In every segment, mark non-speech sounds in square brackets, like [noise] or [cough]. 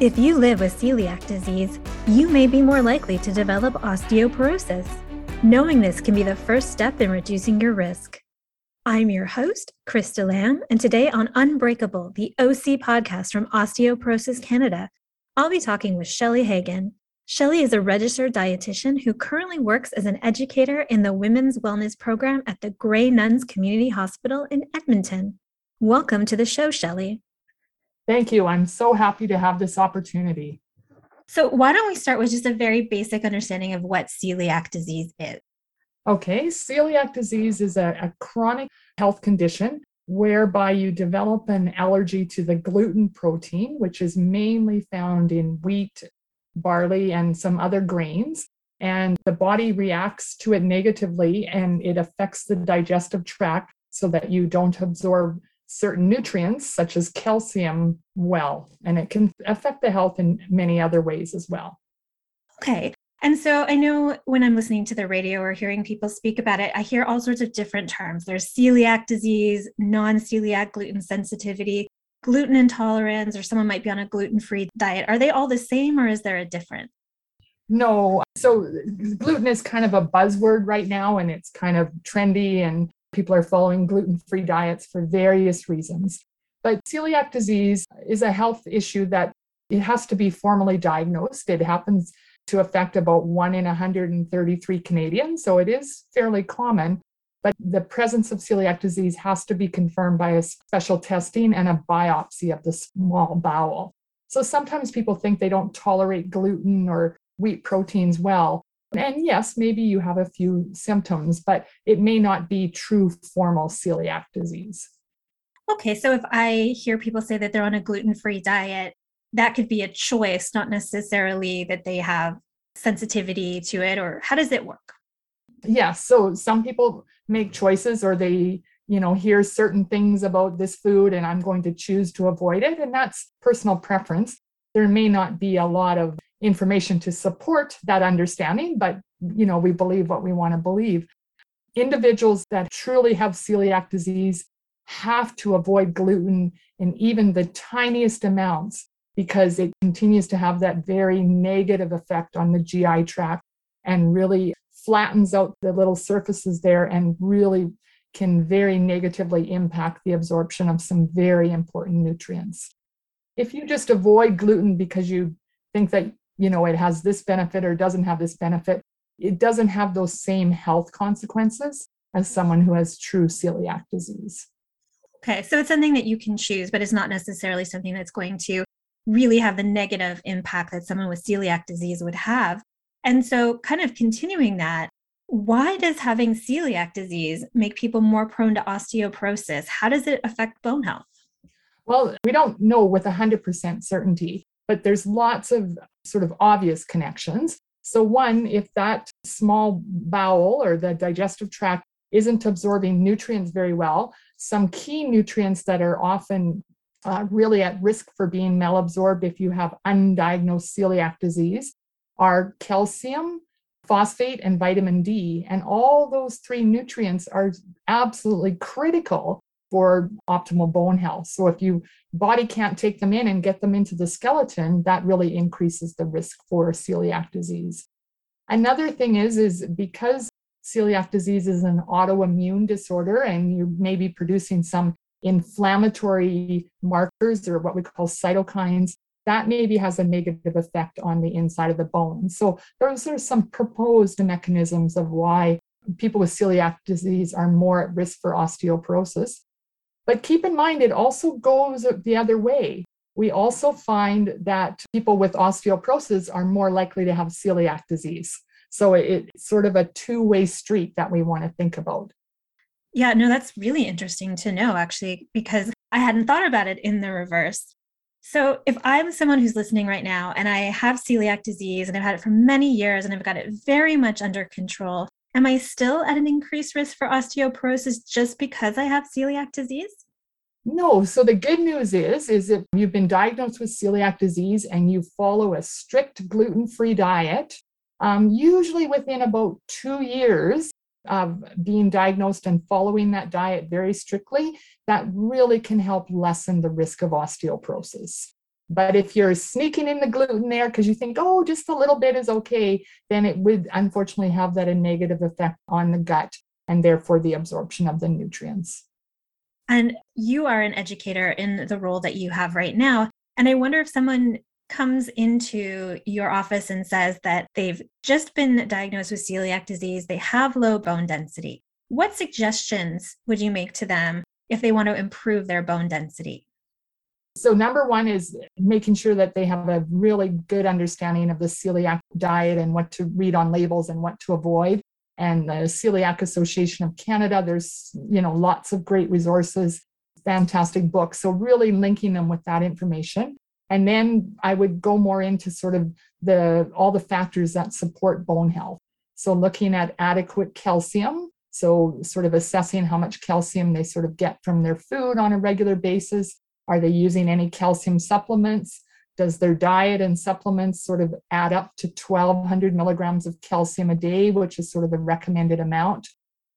If you live with celiac disease, you may be more likely to develop osteoporosis. Knowing this can be the first step in reducing your risk. I'm your host, Krista Lamb, and today on Unbreakable, the OC podcast from Osteoporosis Canada, I'll be talking with Shelley Hagan. Shelley is a registered dietitian who currently works as an educator in the Women's Wellness Program at the Grey Nuns Community Hospital in Edmonton. Welcome to the show, Shelley. Thank you. I'm so happy to have this opportunity. So, why don't we start with just a very basic understanding of what celiac disease is? Okay, celiac disease is a, a chronic health condition whereby you develop an allergy to the gluten protein, which is mainly found in wheat, barley, and some other grains. And the body reacts to it negatively and it affects the digestive tract so that you don't absorb certain nutrients such as calcium well and it can affect the health in many other ways as well. Okay and so i know when i'm listening to the radio or hearing people speak about it i hear all sorts of different terms. There's celiac disease non-celiac gluten sensitivity gluten intolerance or someone might be on a gluten-free diet. Are they all the same or is there a difference? No so gluten is kind of a buzzword right now and it's kind of trendy and People are following gluten free diets for various reasons. But celiac disease is a health issue that it has to be formally diagnosed. It happens to affect about one in 133 Canadians, so it is fairly common. But the presence of celiac disease has to be confirmed by a special testing and a biopsy of the small bowel. So sometimes people think they don't tolerate gluten or wheat proteins well, and yes, maybe you have a few symptoms, but it may not be true formal celiac disease. Okay, so if I hear people say that they're on a gluten free diet, that could be a choice, not necessarily that they have sensitivity to it, or how does it work? Yes, so some people make choices or they you know hear certain things about this food and i'm going to choose to avoid it and that's personal preference there may not be a lot of information to support that understanding, but you know, we believe what we want to believe. Individuals that truly have celiac disease have to avoid gluten in even the tiniest amounts because it continues to have that very negative effect on the GI tract and really flattens out the little surfaces there and really can very negatively impact the absorption of some very important nutrients. If you just avoid gluten because you think that you know, it has this benefit or doesn't have this benefit, it doesn't have those same health consequences as someone who has true celiac disease. Okay, so it's something that you can choose, but it's not necessarily something that's going to really have the negative impact that someone with celiac disease would have. And so, kind of continuing that, why does having celiac disease make people more prone to osteoporosis? How does it affect bone health? Well, we don't know with 100% certainty but there's lots of sort of obvious connections. So, one, if that small bowel or the digestive tract isn't absorbing nutrients very well, some key nutrients that are often uh, really at risk for being malabsorbed if you have undiagnosed celiac disease are calcium, phosphate, and vitamin D. And all those three nutrients are absolutely critical for optimal bone health. So if you body can't take them in and get them into the skeleton, that really increases the risk for celiac disease. Another thing is is because celiac disease is an autoimmune disorder and you may be producing some inflammatory markers or what we call cytokines that maybe has a negative effect on the inside of the bone. So those are some proposed mechanisms of why people with celiac disease are more at risk for osteoporosis. But keep in mind, it also goes the other way. We also find that people with osteoporosis are more likely to have celiac disease. So it's sort of a two way street that we want to think about. Yeah, no, that's really interesting to know, actually, because I hadn't thought about it in the reverse. So, if I'm someone who's listening right now and I have celiac disease and I've had it for many years and I've got it very much under control, am I still at an increased risk for osteoporosis just because I have celiac disease? No. So the good news is, is if you've been diagnosed with celiac disease and you follow a strict gluten-free diet, um, usually within about two years of being diagnosed and following that diet very strictly, that really can help lessen the risk of osteoporosis. But if you're sneaking in the gluten there because you think, oh, just a little bit is okay, then it would unfortunately have that a negative effect on the gut and therefore the absorption of the nutrients. And you are an educator in the role that you have right now. And I wonder if someone comes into your office and says that they've just been diagnosed with celiac disease, they have low bone density. What suggestions would you make to them if they want to improve their bone density? So, number one is making sure that they have a really good understanding of the celiac diet and what to read on labels and what to avoid. And the Celiac Association of Canada, there's you know lots of great resources, fantastic books. So, really linking them with that information. And then I would go more into sort of the all the factors that support bone health. So, looking at adequate calcium, so sort of assessing how much calcium they sort of get from their food on a regular basis are they using any calcium supplements? Does their diet and supplements sort of add up to 1200 milligrams of calcium a day, which is sort of the recommended amount?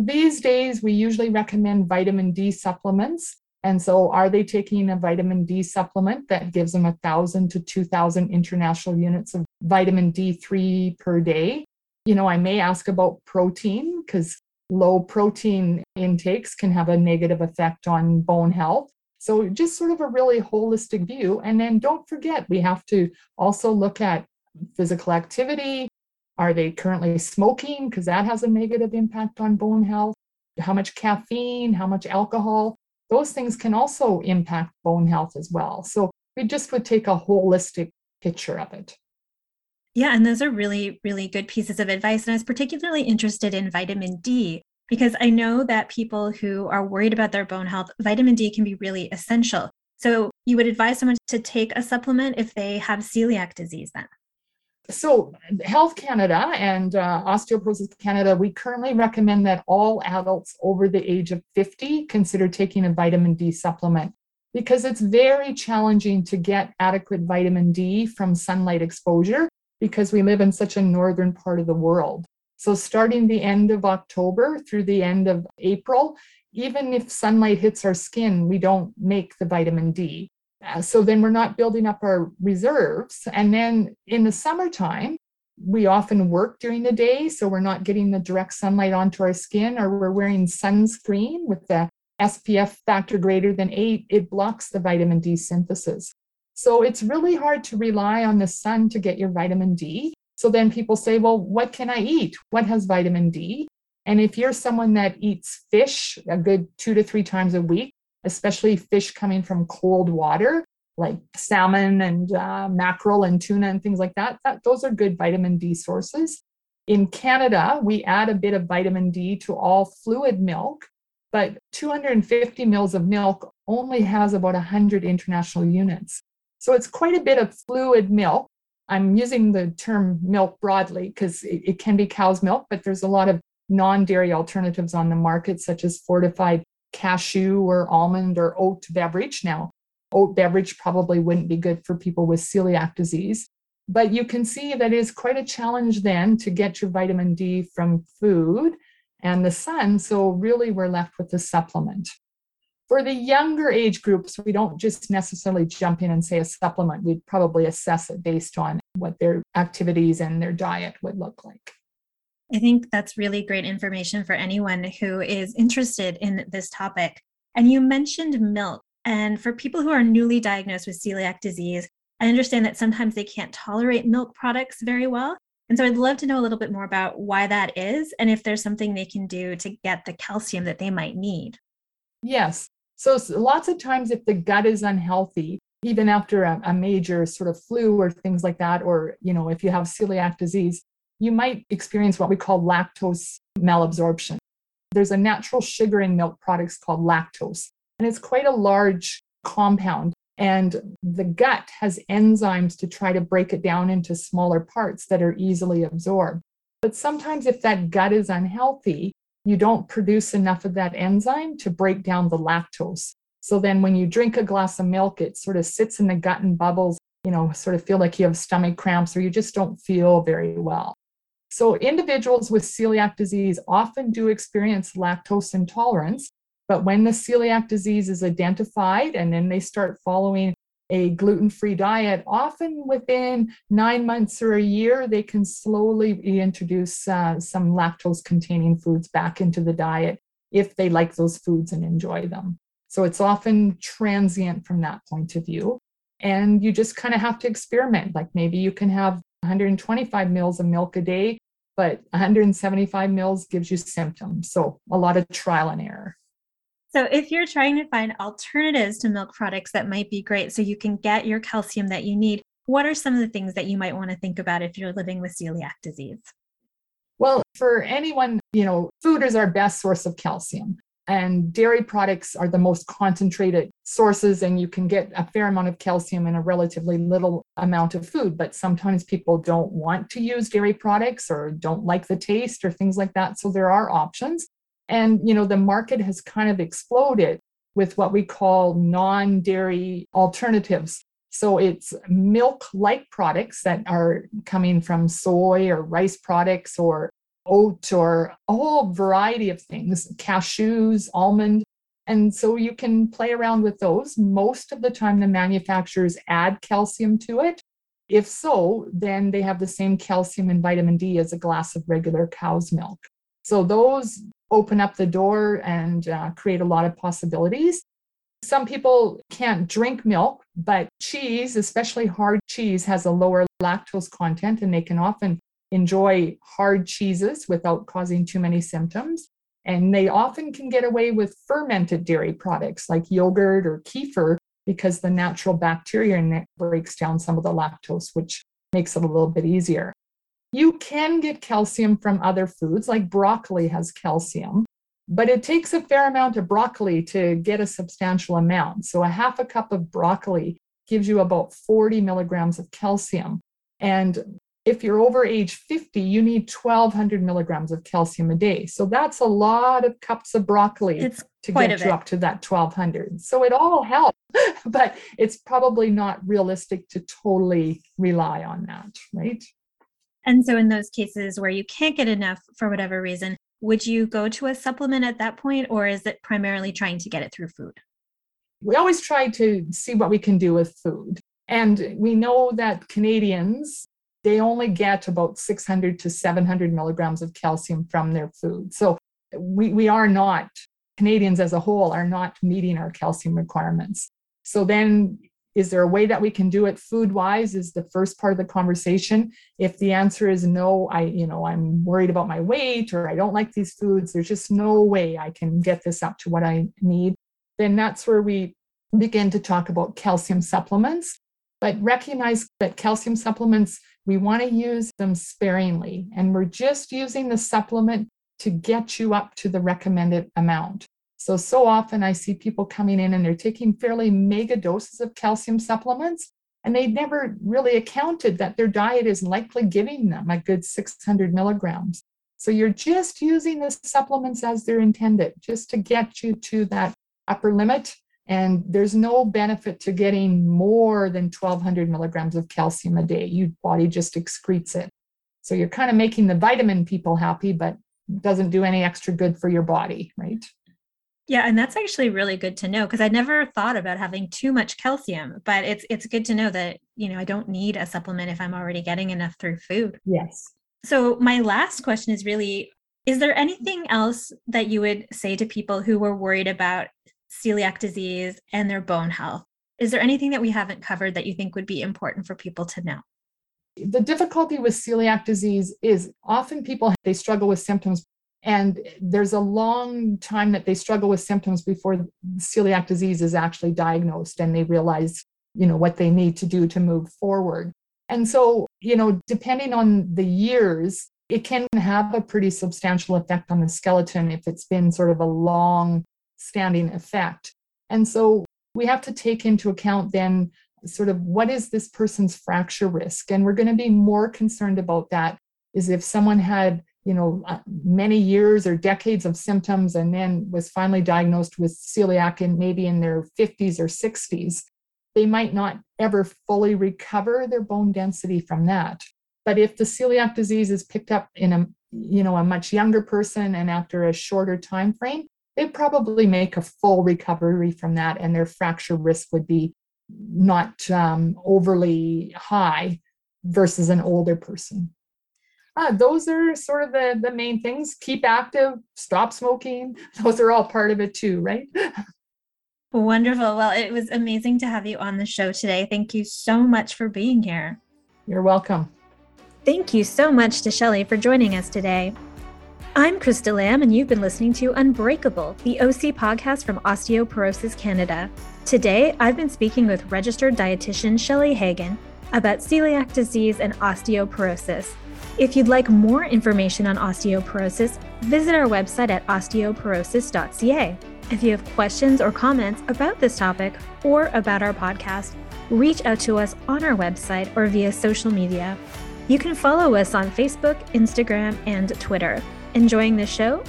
These days, we usually recommend vitamin D supplements. And so, are they taking a vitamin D supplement that gives them 1,000 to 2,000 international units of vitamin D3 per day? You know, I may ask about protein because low protein intakes can have a negative effect on bone health. So just sort of a really holistic view. And then don't forget, we have to also look at physical activity. Are they currently smoking? Because that has a negative impact on bone health. How much caffeine, how much alcohol, those things can also impact bone health as well. So we just would take a holistic picture of it. Yeah, and those are really, really good pieces of advice. And I was particularly interested in vitamin D because I know that people who are worried about their bone health, vitamin D can be really essential. So you would advise someone to take a supplement if they have celiac disease then? So, Health Canada and uh, Osteoporosis Canada, we currently recommend that all adults over the age of 50 consider taking a vitamin D supplement because it's very challenging to get adequate vitamin D from sunlight exposure because we live in such a northern part of the world. So, starting the end of October through the end of April, even if sunlight hits our skin, we don't make the vitamin D. Uh, so, then we're not building up our reserves. And then in the summertime, we often work during the day, so we're not getting the direct sunlight onto our skin, or we're wearing sunscreen with the SPF factor greater than eight, it blocks the vitamin D synthesis. So it's really hard to rely on the sun to get your vitamin D. So then people say, well, what can I eat? What has vitamin D? And if you're someone that eats fish a good two to three times a week, especially fish coming from cold water, like salmon and uh, mackerel and tuna and things like that, that, those are good vitamin D sources. In Canada, we add a bit of vitamin D to all fluid milk, but 250 mils of milk only has about 100 international units. So it's quite a bit of fluid milk I'm using the term milk broadly because it, it, can be cow's milk, but there's a lot of non dairy alternatives on the market, such as fortified cashew or almond or oat beverage. Now, oat beverage probably wouldn't be good for people with celiac disease, but you can see that is quite a challenge then to get your vitamin D from food and the sun. So, really, we're left with a supplement. For the younger age groups, we don't just necessarily jump in and say a supplement. We'd probably assess it based on what their activities and their diet would look like. I think that's really great information for anyone who is interested in this topic. And you mentioned milk. And for people who are newly diagnosed with celiac disease, I understand that sometimes they can't tolerate milk products very well. And so I'd love to know a little bit more about why that is and if there's something they can do to get the calcium that they might need. Yes. So, lots of times, if the gut is unhealthy, even after a, a, major sort of flu or things like that, or you know, if you have celiac disease, you might experience what we call lactose malabsorption. There's a natural sugar in milk products called lactose, and it's quite a large compound. And the gut has enzymes to try to break it down into smaller parts that are easily absorbed. But sometimes, if that gut is unhealthy, you don't produce enough of that enzyme to break down the lactose. So then when you drink a glass of milk, it sort of sits in the gut and bubbles, you know, sort of feel like you have stomach cramps or you just don't feel very well. So individuals with celiac disease often do experience lactose intolerance, but when the celiac disease is identified and then they start following a gluten free diet, often within nine months or a year, they can slowly reintroduce uh, some lactose containing foods back into the diet if they like those foods and enjoy them. So it's often transient from that point of view. And you just kind of have to experiment. Like maybe you can have 125 mils of milk a day, but 175 mils gives you symptoms. So a lot of trial and error. So, if you're trying to find alternatives to milk products that might be great so you can get your calcium that you need, what are some of the things that you might want to think about if you're living with celiac disease? Well, for anyone, you know, food is our best source of calcium. And dairy products are the most concentrated sources, and you can get a fair amount of calcium in a relatively little amount of food. But sometimes people don't want to use dairy products or don't like the taste or things like that. So there are options. And, you know, the market has kind of exploded with what we call non dairy alternatives. So it's milk like products that are coming from soy or rice products or oat or a whole variety of things, cashews, almond. And so you can play around with those. Most of the time, the manufacturers add calcium to it. If so, then they have the same calcium and vitamin D as a glass of regular cow's milk. So those open up the door and uh, create a lot of possibilities. Some people can't drink milk, but cheese, especially hard cheese, has a lower lactose content, and they can often enjoy hard cheeses without causing too many symptoms. And they often can get away with fermented dairy products like yogurt or kefir because the natural bacteria in it breaks down some of the lactose, which makes it a little bit easier. You can get calcium from other foods, like broccoli has calcium, but it takes a fair amount of broccoli to get a substantial amount. So, a half a cup of broccoli gives you about 40 milligrams of calcium. And if you're over age 50, you need 1200 milligrams of calcium a day. So that's a lot of cups of broccoli it's to get you up to that 1200. So it all helps, [laughs] but it's probably not realistic to totally rely on that, right? And so, in those cases where you can't get enough for whatever reason, would you go to a supplement at that point, or is it primarily trying to get it through food? We always try to see what we can do with food. And we know that Canadians, they only get about 600 to 700 milligrams of calcium from their food. So we, we are not, Canadians as a whole are not meeting our calcium requirements. So then is there a way that we can do it food wise is the first part of the conversation. If the answer is no i you know i'm worried about my weight or i don't like these foods there's just no way i can get this up to what i need then that's where we begin to talk about calcium supplements. But recognize that calcium supplements we want to use them sparingly and we're just using the supplement to get you up to the recommended amount so, so often I see people coming in and they're taking fairly mega doses of calcium supplements, and they never really accounted that their diet is likely giving them a good 600 milligrams. So, you're just using the supplements as they're intended, just to get you to that upper limit. And there's no benefit to getting more than 1200 milligrams of calcium a day. Your body just excretes it. So, you're kind of making the vitamin people happy, but doesn't do any extra good for your body, right? Yeah, and that's actually really good to know because I never thought about having too much calcium, but it's it's good to know that, you know, I don't need a supplement if I'm already getting enough through food. Yes. So my last question is really is there anything else that you would say to people who were worried about celiac disease and their bone health? Is there anything that we haven't covered that you think would be important for people to know? The difficulty with celiac disease is often people they struggle with symptoms and there's a long time that they struggle with symptoms before celiac disease is actually diagnosed and they realize, you know, what they need to do to move forward. And so, you know, depending on the years, it can have a pretty substantial effect on the skeleton if it's been sort of a long standing effect. And so we have to take into account then sort of what is this person's fracture risk? And we're going to be more concerned about that is if someone had you know, uh, many years or decades of symptoms and then was finally diagnosed with celiac in maybe in their 50s or 60s, they might not ever fully recover their bone density from that. But if the celiac disease is picked up in a you know a much younger person and after a shorter time frame, they probably make a full recovery from that and their fracture risk would be not um, overly high versus an older person. Uh, those are sort of the, the main things. Keep active, stop smoking. [laughs] Those are all part of it too, right? [laughs] Wonderful. Well, it was amazing to have you on the show today. Thank you so much for being here. You're welcome. Thank you so much to Shelly for joining us today. I'm Krista Lamb, and you've been listening to Unbreakable, the OC podcast from Osteoporosis Canada. Today, I've been speaking with registered dietitian Shelly Hagan about celiac disease and osteoporosis. If you'd like more information on osteoporosis, visit our website at osteoporosis.ca. If you have questions or comments about this topic or about our podcast, reach out to us on our website or via social media. You can follow us on Facebook, Instagram, and Twitter. Enjoying the show?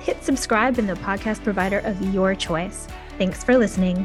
Hit subscribe in the podcast provider of your choice. Thanks for listening.